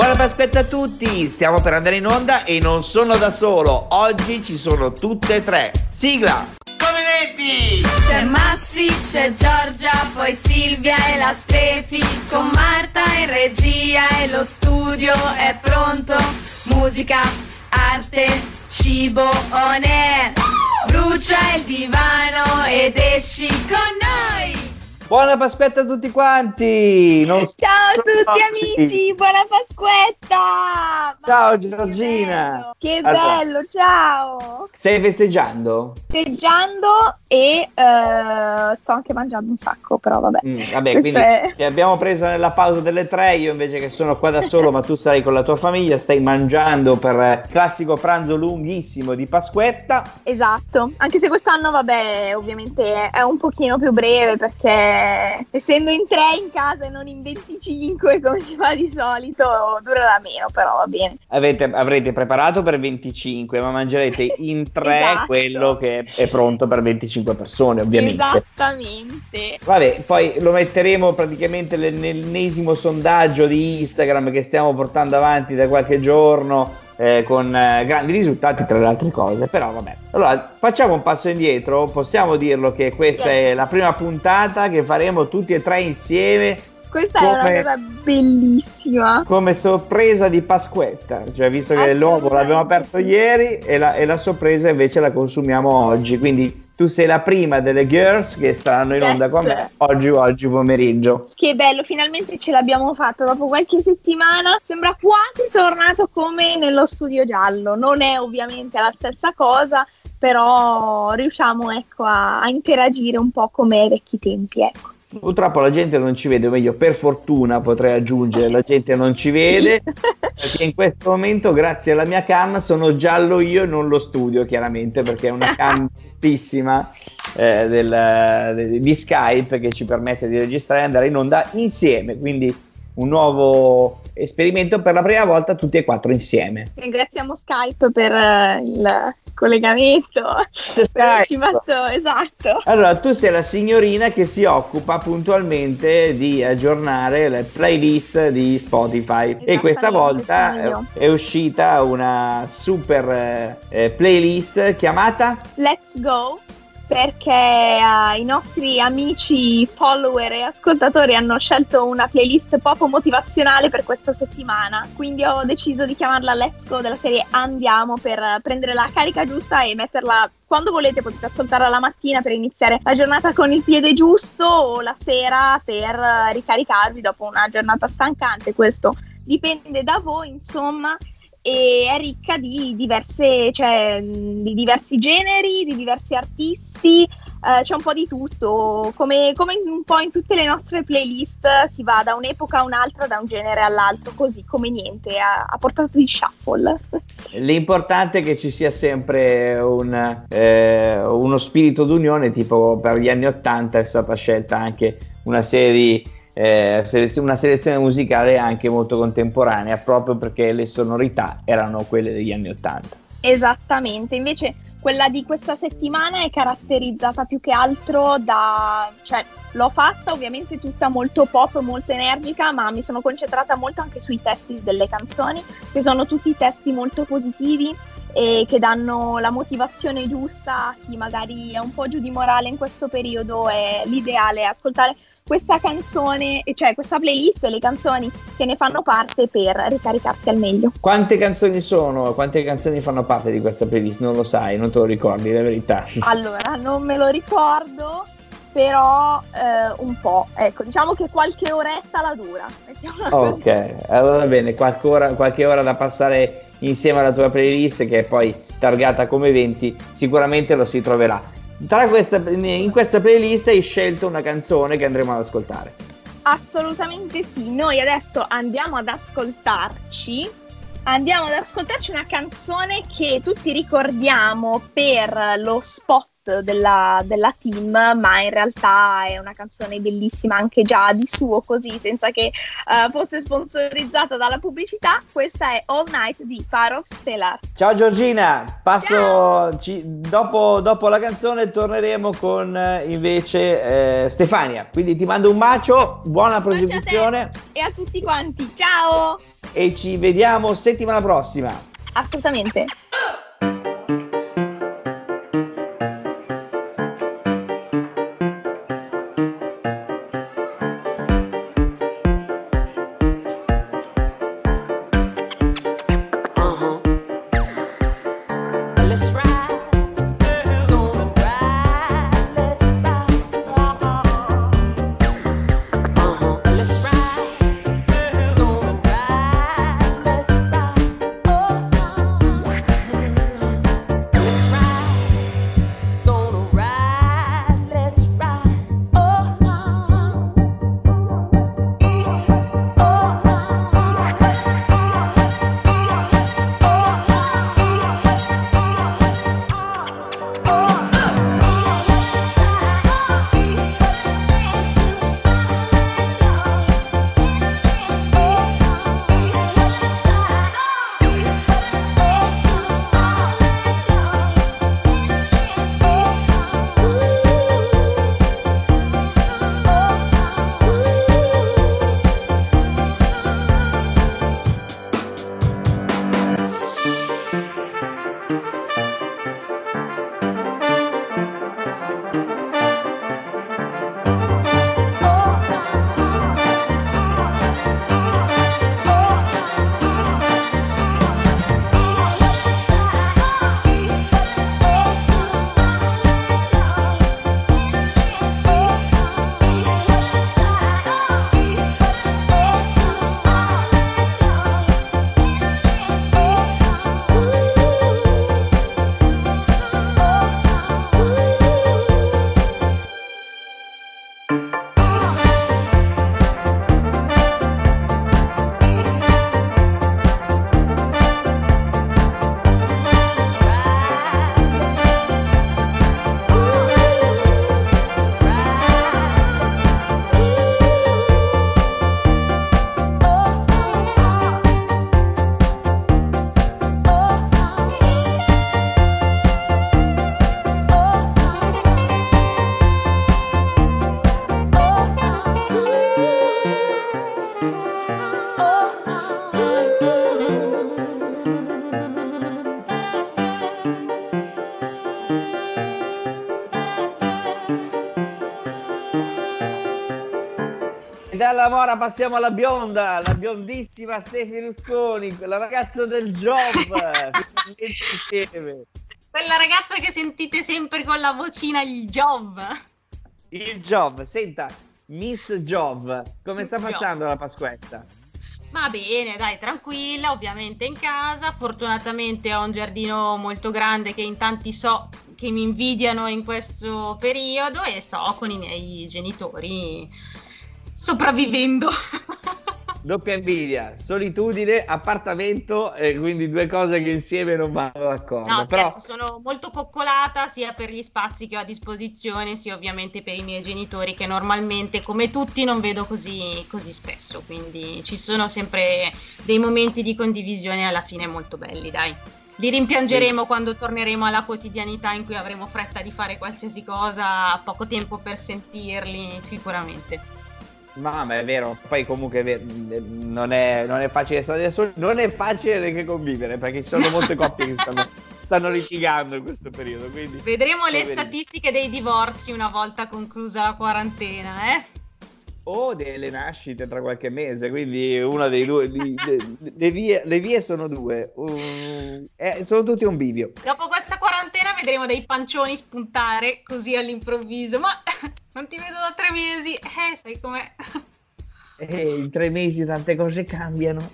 Buona Pasquetta a tutti, stiamo per andare in onda e non sono da solo, oggi ci sono tutte e tre. Sigla! Cominetti! C'è Massi, c'è Giorgia, poi Silvia e la Stefi, con Marta in regia e lo studio è pronto. Musica, arte, cibo, on air. Brucia il divano ed esci con noi! Buona Pasquetta a tutti quanti! Non Ciao a tutti oggi. amici, buona Pasquetta! Ciao, che Giorgina. bello, Che Allora. bello, ciao! Stai festeggiando? Festeggiando e eh, sto anche mangiando un sacco, però vabbè. Mm, vabbè, Questo quindi è- ti abbiamo preso nella pausa delle tre, io invece che sono qua da solo, ma tu stai con la tua famiglia, stai mangiando per eh, il classico pranzo lunghissimo di Pasquetta. Esatto, anche se quest'anno vabbè ovviamente è un pochino più breve perché essendo in tre in casa e non in 25 come si fa di solito durerà meno, però va bene. Avete- avrete preparato per 25, ma mangerete in tre Esatto. quello che è pronto per 25 persone, ovviamente. Esattamente. Vabbè, poi lo metteremo praticamente nel- nell'ennesimo sondaggio di Instagram che stiamo portando avanti da qualche giorno eh, con eh, grandi risultati tra le altre cose, però vabbè. Allora, facciamo un passo indietro, possiamo dirlo che questa Yes. è la prima puntata che faremo tutti e tre insieme Questa è Come- una cosa bellissima. come sorpresa di Pasquetta, cioè visto che l'uovo l'abbiamo aperto ieri e la, e la sorpresa invece la consumiamo oggi, quindi tu sei la prima delle girls che saranno in onda Yes. con me oggi, oggi pomeriggio. Che bello, finalmente ce l'abbiamo fatto dopo qualche settimana. Sembra quasi tornato come nello studio giallo. Non è ovviamente la stessa cosa, però riusciamo ecco, a, a interagire un po' come ai vecchi tempi. Ecco. Purtroppo la gente non ci vede, o meglio, per fortuna potrei aggiungere, la gente non ci vede, perché in questo momento, grazie alla mia cam, sono giallo io e non lo studio, chiaramente, perché è una cam bellissima eh, del- de- di Skype che ci permette di registrare e andare in onda insieme, quindi un nuovo esperimento per la prima volta tutti e quattro insieme. Ringraziamo Skype per eh, il collegamento. Skype. Esatto. Allora, tu sei la signorina che si occupa puntualmente di aggiornare le playlist di Spotify e questa volta è uscita una super eh, playlist chiamata Let's go perché eh, i nostri amici follower e ascoltatori hanno scelto una playlist poco motivazionale per questa settimana, quindi ho deciso di chiamarla Let's Go della serie Andiamo per prendere la carica giusta e metterla quando volete, potete ascoltarla la mattina per iniziare la giornata con il piede giusto o la sera per ricaricarvi dopo una giornata stancante, questo dipende da voi, insomma e è ricca di diverse, cioè, di diversi generi, di diversi artisti, eh, c'è un po' di tutto, come, come un po' in tutte le nostre playlist si va da un'epoca a un'altra, da un genere all'altro, così come niente, a, a portata di shuffle. L'importante è che ci sia sempre un, eh, uno spirito d'unione, tipo per gli anni Ottanta è stata scelta anche una serie di eh, una selezione musicale anche molto contemporanea, proprio perché le sonorità erano quelle degli anni Ottanta. Esattamente, invece quella di questa settimana è caratterizzata più che altro da, cioè l'ho fatta ovviamente tutta molto pop, molto energica, ma mi sono concentrata molto anche sui testi delle canzoni, che sono tutti testi molto positivi e che danno la motivazione giusta a chi magari è un po' giù di morale in questo periodo, è l'ideale ascoltare questa canzone, cioè questa playlist e le canzoni che ne fanno parte per ricaricarsi al meglio. Quante canzoni sono? Quante canzoni fanno parte di questa playlist? Non lo sai, non te lo ricordi, la verità. Allora, non me lo ricordo, però eh, un po'. Ecco, diciamo che qualche oretta la dura. così. Ok, allora va bene, qualche ora, qualche ora da passare insieme alla tua playlist che è poi targata come 20, sicuramente lo si troverà. Tra questa, in questa playlist hai scelto una canzone che andremo ad ascoltare. Assolutamente sì. Noi adesso andiamo ad ascoltarci. Andiamo ad ascoltarci una canzone che tutti ricordiamo per lo spot della, della team, ma in realtà è una canzone bellissima anche già di suo, così senza che eh, fosse sponsorizzata dalla pubblicità. Questa è All Night di Far Stellar. Ciao Giorgina, passo ci- dopo, dopo la canzone torneremo con eh, invece eh, Stefania, quindi ti mando un bacio, buona a prosecuzione. E a tutti quanti, ciao! e ci vediamo settimana prossima. Assolutamente. Mora passiamo alla bionda, la biondissima Stefi Rusconi, la ragazza del job. Quella ragazza che sentite sempre con la vocina il job. Il job, senta, Miss Job, come sta passando la Pasquetta? Va bene, dai, tranquilla, ovviamente in casa. Fortunatamente ho un giardino molto grande che in tanti so che mi invidiano in questo periodo e so con i miei genitori sopravvivendo. Doppia invidia, solitudine, appartamento, e quindi due cose che insieme non vanno d'accordo. No, Però... scherzo, sono molto coccolata sia per gli spazi che ho a disposizione, sia ovviamente per i miei genitori che normalmente, come tutti, non vedo così, così spesso. Quindi ci sono sempre dei momenti di condivisione alla fine molto belli, dai. Li rimpiangeremo sì. quando torneremo alla quotidianità in cui avremo fretta di fare qualsiasi cosa, poco tempo per sentirli, sicuramente. Ma, ma è vero, poi comunque non è, non è facile stare da soli, non è facile neanche convivere perché ci sono molte coppie che stanno, stanno litigando in questo periodo. Quindi, Vedremo le statistiche dei divorzi una volta conclusa la quarantena, eh? O delle nascite tra qualche mese, quindi una dei due. Di, de, le, vie, le, vie, sono due, uh, eh, sono tutti un bivio. Dopo questa quarantena vedremo dei pancioni spuntare così all'improvviso, ma non ti vedo da tre mesi, eh, sai com'è. Eh, in tre mesi tante cose cambiano.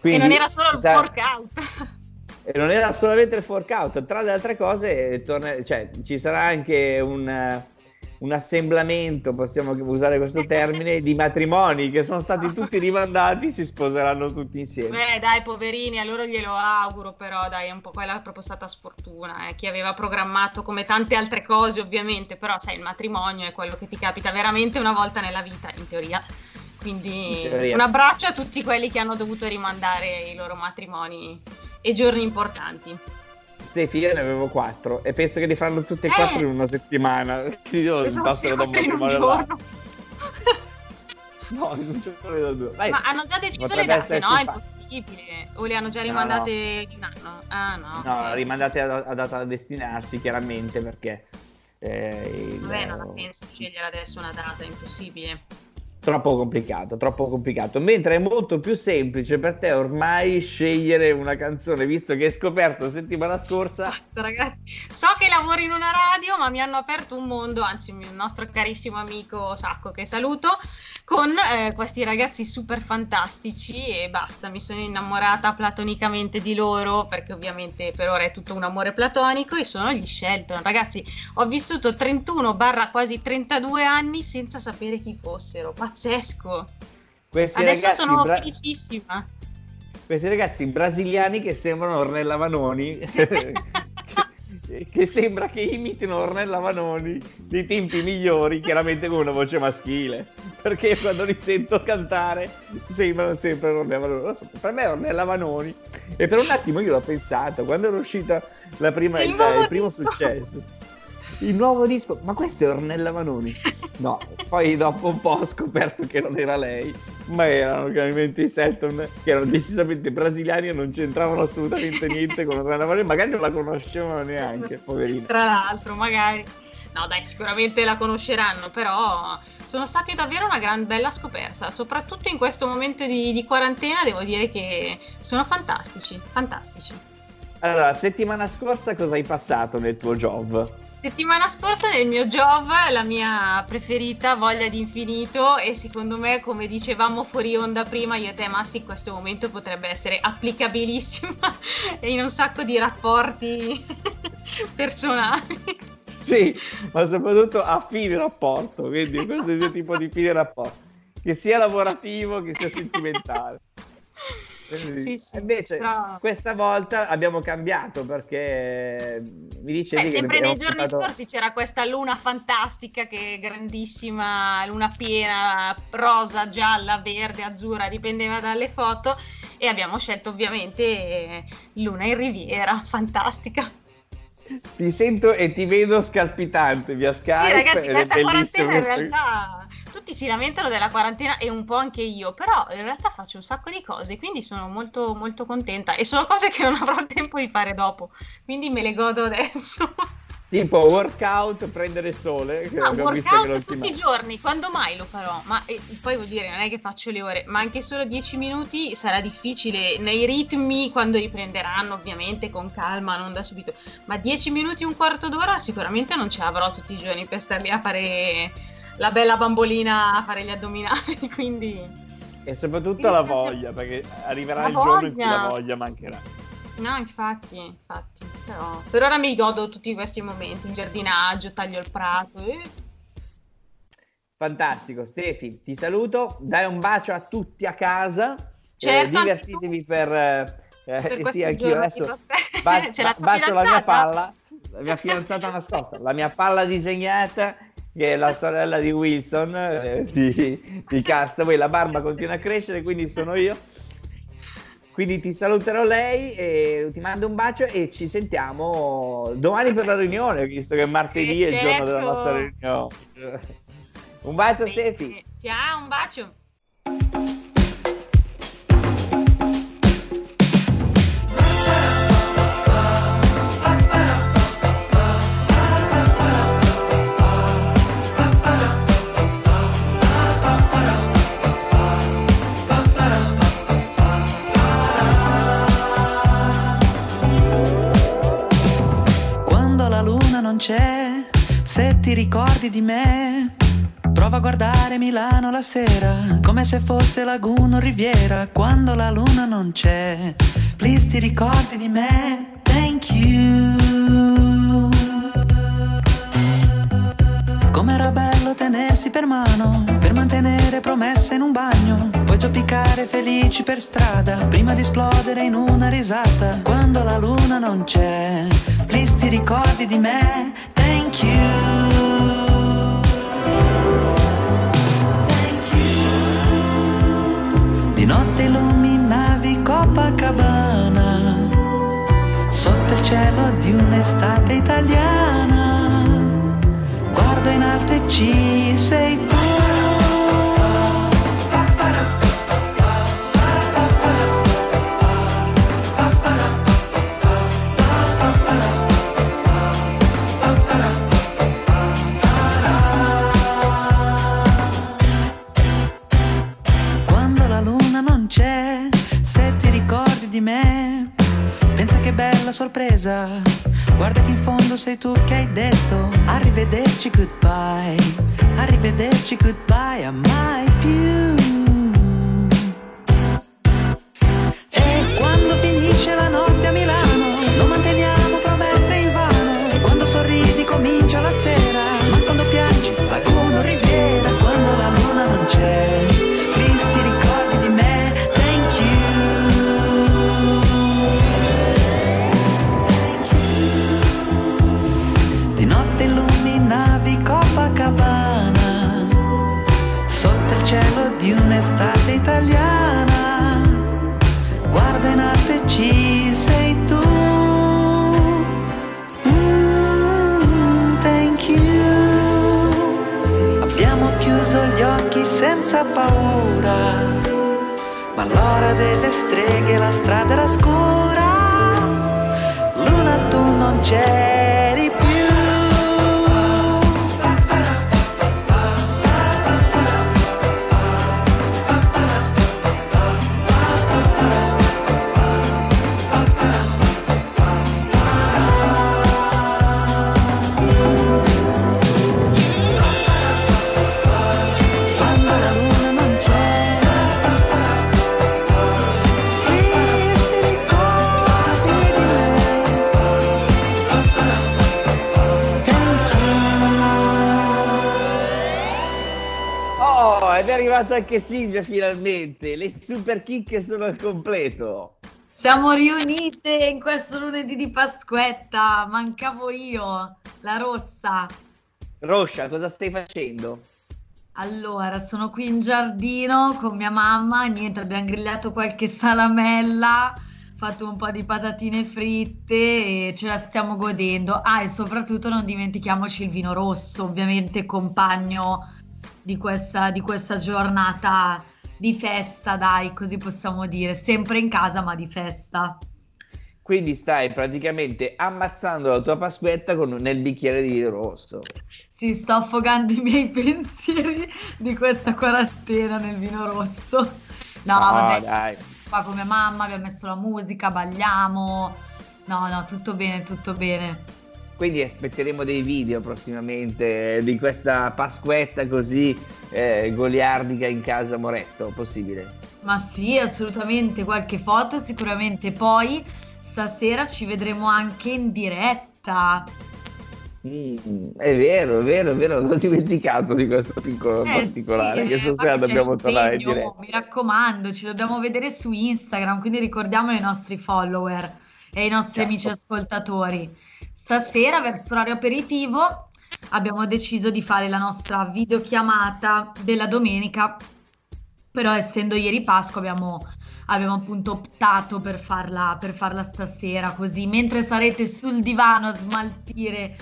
Quindi, e non era solo il sa... workout. E non era solamente il workout, tra le altre cose, torna... cioè, ci sarà anche un un assemblamento, possiamo usare questo termine, di matrimoni che sono stati tutti rimandati, si sposeranno tutti insieme. Beh, dai, poverini, a loro glielo auguro, però dai, è un po' quella è proprio stata sfortuna, eh. chi aveva programmato come tante altre cose, ovviamente, però sai, il matrimonio è quello che ti capita veramente una volta nella vita, in teoria. Quindi in teoria. un abbraccio a tutti quelli che hanno dovuto rimandare i loro matrimoni e giorni importanti. Stefi, io ne avevo quattro e penso che li faranno tutti e quattro eh. in una settimana. Io bastano da un matrimonio No, non ce ne vedo due. Vai. Ma hanno già deciso le Potrebbe date, essere no? È impossibile. O le hanno già No, rimandate in anno? Ah, no. No, ok. rimandate a, a data da destinarsi, chiaramente, perché... eh, il- Vabbè, non ha senso scegliere adesso una data, è impossibile. Troppo complicato, troppo complicato. Mentre è molto più semplice per te ormai scegliere una canzone, visto che hai scoperto settimana scorsa. Basta, ragazzi. So che lavoro in una radio, ma mi hanno aperto un mondo, anzi, il nostro carissimo amico Sacco, che saluto, con eh, questi ragazzi super fantastici e basta. Mi sono innamorata platonicamente di loro, perché ovviamente per ora è tutto un amore platonico, e sono gli Shelton. Ragazzi, ho vissuto 31 barra quasi 32 anni senza sapere chi fossero. Pazzesco. Questi Adesso ragazzi, sono bra- felicissima. questi ragazzi brasiliani che sembrano Ornella Vanoni. che, che sembra che imitino Ornella Vanoni dei tempi migliori, chiaramente con una voce maschile. Perché quando li sento cantare sembrano sempre Ornella Vanoni. Non so, Per me è Ornella Vanoni. E per un attimo io l'ho pensato, quando era uscita la prima, Il il, primo successo. Il nuovo disco, ma questo è Ornella Vanoni? No, poi dopo un po' ho scoperto che non era lei, ma erano chiaramente i Selton, che erano decisamente brasiliani e non c'entravano assolutamente niente con Ornella Vanoni, magari non la conoscevano neanche, poverina. Tra l'altro, magari. No, dai, sicuramente la conosceranno, però sono stati davvero una gran bella scoperta, soprattutto in questo momento di, di quarantena, devo dire che sono fantastici, fantastici. Allora, settimana scorsa cosa hai passato nel tuo job? Settimana scorsa nel mio job la mia preferita Voglia d'infinito e secondo me come dicevamo fuori onda prima io e te Massi in questo momento potrebbe essere applicabilissima in un sacco di rapporti personali. Sì, ma soprattutto a fine rapporto, quindi qualsiasi tipo di fine rapporto, che sia lavorativo, che sia sentimentale. Sì, sì, invece però- questa volta abbiamo cambiato perché mi dicevi Beh, sempre nei giorni portato- scorsi c'era questa luna fantastica che è grandissima, luna piena, rosa, gialla, verde, azzurra, dipendeva dalle foto e abbiamo scelto ovviamente eh, Luna in Riviera, fantastica. Ti sento e ti vedo scalpitante via Skype. sì ragazzi, questa bellissimo quarantena in realtà tutti si lamentano della quarantena e un po' anche io, però in realtà faccio un sacco di cose, quindi sono molto molto contenta e sono cose che non avrò tempo di fare dopo, quindi me le godo adesso. Tipo workout, prendere sole, che visto Ah, workout l'ultima... tutti i giorni, quando mai lo farò? Ma eh, poi vuol dire, non è che faccio le ore, ma anche solo 10 minuti sarà difficile nei ritmi quando riprenderanno, ovviamente con calma, non da subito. Ma 10 minuti, un quarto d'ora sicuramente non ce l'avrò tutti i giorni per star lì a fare la bella bambolina, a fare gli addominali, quindi E soprattutto la voglia, perché arriverà La il giorno in cui voglia. la voglia mancherà. no, infatti, infatti, però per ora mi godo tutti questi momenti, in giardinaggio, taglio il prato, eh. Fantastico, Stefi, ti saluto, dai un bacio a tutti a casa, Certo, eh, divertitevi per... eh, per eh, sì, anch'io adesso ti prospetto. ba- la bacio la mia palla, la mia fidanzata nascosta, la mia palla disegnata, che è la sorella di Wilson, eh, di, di Castaway, la barba continua a crescere, quindi sono io. Quindi ti saluterò lei e ti mando un bacio e ci sentiamo domani per la riunione, visto che martedì è il giorno della certo. nostra riunione. Un bacio Bene. Stefi. Ciao, un bacio. C'è, se ti ricordi di me, prova a guardare Milano la sera, come se fosse laguna o riviera. Quando la luna non c'è, please ti ricordi di me, thank you. Com'era bello tenersi per mano, per mantenere promesse in un bagno, poi zoppicare felici per strada, prima di esplodere in una risata. Quando la luna non c'è, please ti ricordi di me, thank you. Thank you. Di notte illuminavi Copacabana, sotto il cielo di un'estate italiana. Guardo in alto e ci sei tu. Sorpresa. Guarda che in fondo sei tu che hai detto arrivederci goodbye. Arrivederci goodbye a mai più. Arrivata anche Silvia finalmente. Le super chicche sono al completo. Siamo riunite in questo lunedì di Pasquetta, mancavo io, la rossa. Roscia, cosa stai facendo? Allora, sono qui in giardino con mia mamma, niente, abbiamo grigliato qualche salamella, fatto un po' di patatine fritte e ce la stiamo godendo. Ah, e soprattutto non dimentichiamoci il vino rosso, ovviamente compagno di questa, di questa giornata di festa, dai, così possiamo dire, sempre in casa ma di festa. Quindi stai praticamente ammazzando la tua pasquetta con, nel bicchiere di vino rosso. Sì, sto affogando i miei pensieri di questa quarantena nel vino rosso. No, No, vabbè, dai. qua con mia mamma abbiamo messo la musica, balliamo. No, no, tutto bene, tutto bene. Quindi aspetteremo dei video prossimamente di questa pasquetta così eh, goliardica in casa Moretto, possibile? Ma sì, assolutamente, qualche foto sicuramente. Poi stasera ci vedremo anche in diretta. Mm, è vero, è vero, è vero, l'ho dimenticato di questo piccolo Eh particolare sì, che eh, stasera c'è dobbiamo tornare in diretta. Mi raccomando, ci dobbiamo vedere su Instagram, quindi ricordiamo ai nostri follower e ai nostri Certo. amici ascoltatori. Stasera, verso l'orario aperitivo, abbiamo deciso di fare la nostra videochiamata della domenica, però essendo ieri Pasqua abbiamo, abbiamo appunto optato per farla, per farla stasera, così. Mentre sarete sul divano a smaltire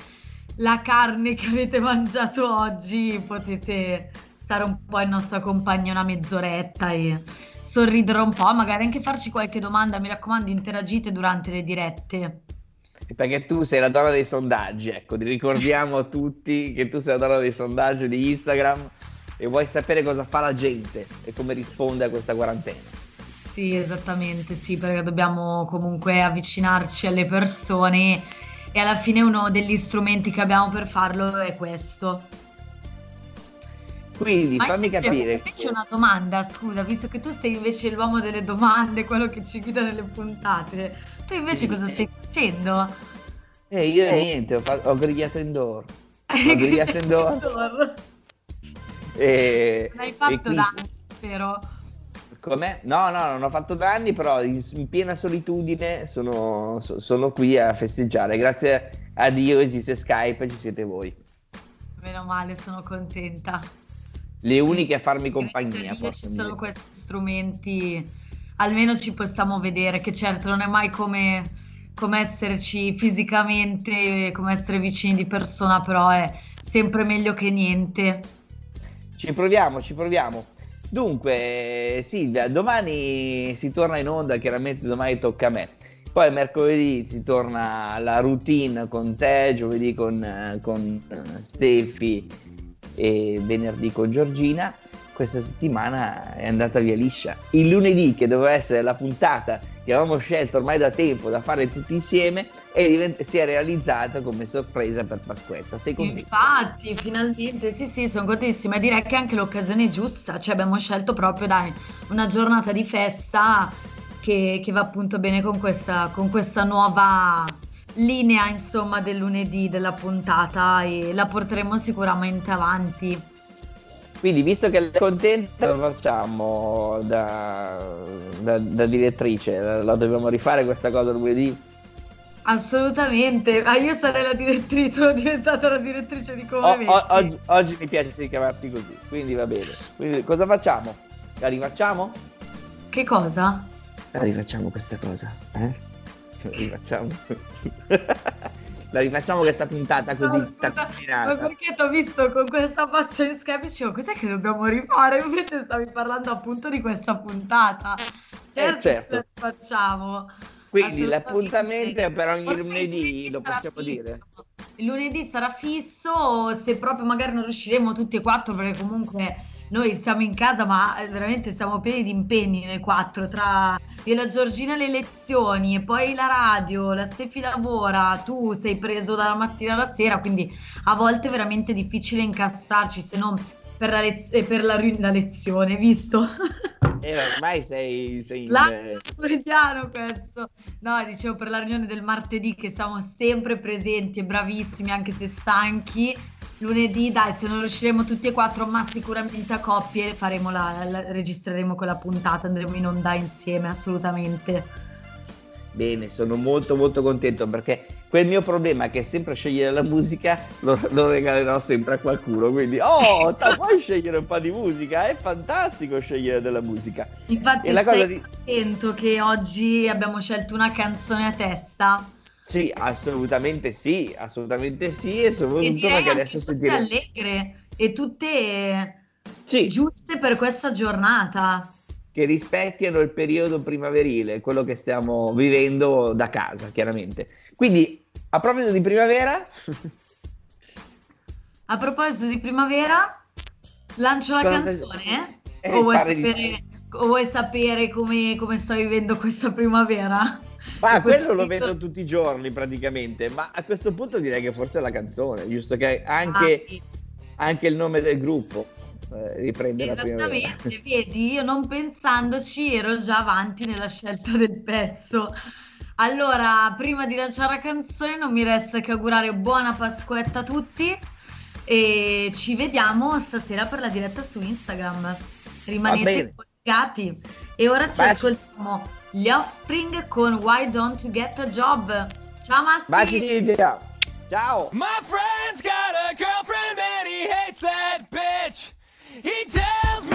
la carne che avete mangiato oggi, potete stare un po' in nostra compagnia una mezz'oretta e sorridere un po', magari anche farci qualche domanda, mi raccomando, interagite durante le dirette. Perché tu sei la donna dei sondaggi, ecco, ti ricordiamo a tutti che tu sei la donna dei sondaggi di Instagram e vuoi sapere cosa fa la gente e come risponde a questa quarantena. Sì, esattamente, sì, perché dobbiamo comunque avvicinarci alle persone e alla fine uno degli strumenti che abbiamo per farlo è questo. Quindi Ma fammi capire. Invece una domanda, scusa, visto che tu sei invece l'uomo delle domande, quello che ci guida nelle puntate, tu invece cosa stai facendo? Eh, io niente, ho, fa- ho grigliato indoor. Ho grigliato indoor. E, Non hai fatto qui- danni, vero? Com'è? No, no, non ho fatto danni, però in, in piena solitudine sono, so- sono qui a festeggiare. Grazie a Dio esiste Skype e ci siete voi. Meno male, sono contenta. Le uniche a farmi compagnia. ci sono questi strumenti, almeno ci possiamo vedere, che certo non è mai come, come esserci fisicamente, come essere vicini di persona, però è sempre meglio che niente. Ci proviamo, ci proviamo. Dunque, Silvia, domani si torna in onda, chiaramente domani tocca a me. Poi mercoledì si torna alla routine con te, giovedì con, eh, con eh, Stefi e venerdì con Giorgina. Questa settimana è andata via liscia. Il lunedì, che doveva essere la puntata che avevamo scelto ormai da tempo da fare tutti insieme, è divent- si è realizzata come sorpresa per Pasquetta. Sei contenta? Infatti, finalmente, sì, sì, sono contentissima. Direi che è anche l'occasione giusta, cioè abbiamo scelto proprio, dai, una giornata di festa che, che va appunto bene con questa, con questa nuova linea, insomma, del lunedì della puntata e la porteremo sicuramente avanti. Quindi, visto che è contenta, lo facciamo da, da, da direttrice. La, la dobbiamo rifare questa cosa lunedì? Assolutamente, ah, io sarei la direttrice, sono diventata la direttrice di come o, o, oggi, oggi, mi piace chiamarti così, quindi va bene. Quindi cosa facciamo? La rifacciamo? Che cosa? La rifacciamo questa cosa, eh? La rifacciamo. la rifacciamo questa puntata così no, Ma perché ti ho visto con questa faccia in Skype dicevo cos'è che dobbiamo rifare? Invece stavi parlando appunto di questa puntata. Certo, eh, certo. facciamo. Quindi l'appuntamento è per ogni lunedì, lo possiamo fisso. dire. Il lunedì sarà fisso, se proprio magari non riusciremo tutti e quattro perché comunque noi siamo in casa, ma eh, veramente siamo pieni di impegni noi quattro, tra io e la Giorgina le lezioni e poi la radio, la Stefi lavora, tu sei preso dalla mattina alla sera, quindi a volte è veramente difficile incassarci, se non per la, lez- eh, per la, la lezione, visto? E eh, ormai sei, sei in... sporidiano questo. No, dicevo per la riunione del martedì che siamo sempre presenti e bravissimi, anche se stanchi lunedì, dai, se non riusciremo tutti e quattro, ma sicuramente a coppie faremo la, la, registreremo quella puntata, andremo in onda insieme, assolutamente. Bene, sono molto molto contento perché quel mio problema che è sempre scegliere la musica lo, lo regalerò sempre a qualcuno. Quindi, oh, puoi scegliere un po' di musica? È fantastico scegliere della musica. Infatti, e la cosa di... contento che oggi abbiamo scelto una canzone a testa? Sì, assolutamente sì, assolutamente sì, e soprattutto perché adesso sentiremo... allegre e tutte sì. giuste per questa giornata. Che rispecchiano il periodo primaverile, quello che stiamo vivendo da casa, chiaramente. Quindi, a proposito di primavera... a proposito di primavera, lancio la Cosa canzone? Eh, o, vuoi sapere, o, vuoi sapere, come, come sto vivendo questa primavera? Ma quello lo vedo tutti i giorni praticamente, ma a questo punto direi che forse è la canzone, giusto che anche, ah, sì. anche il nome del gruppo eh, riprende la prima Esattamente, vedi, io non pensandoci ero già avanti nella scelta del pezzo. Allora, prima di lanciare la canzone non mi resta che augurare buona Pasquetta a tutti e ci vediamo stasera per la diretta su Instagram. Rimanete collegati e ora ci Beh, ascoltiamo gli Offspring con Why Don't You Get a Job. Ciao Massi! Baci Silvia! Ciao! My friend's got a girlfriend and he hates that bitch. He tells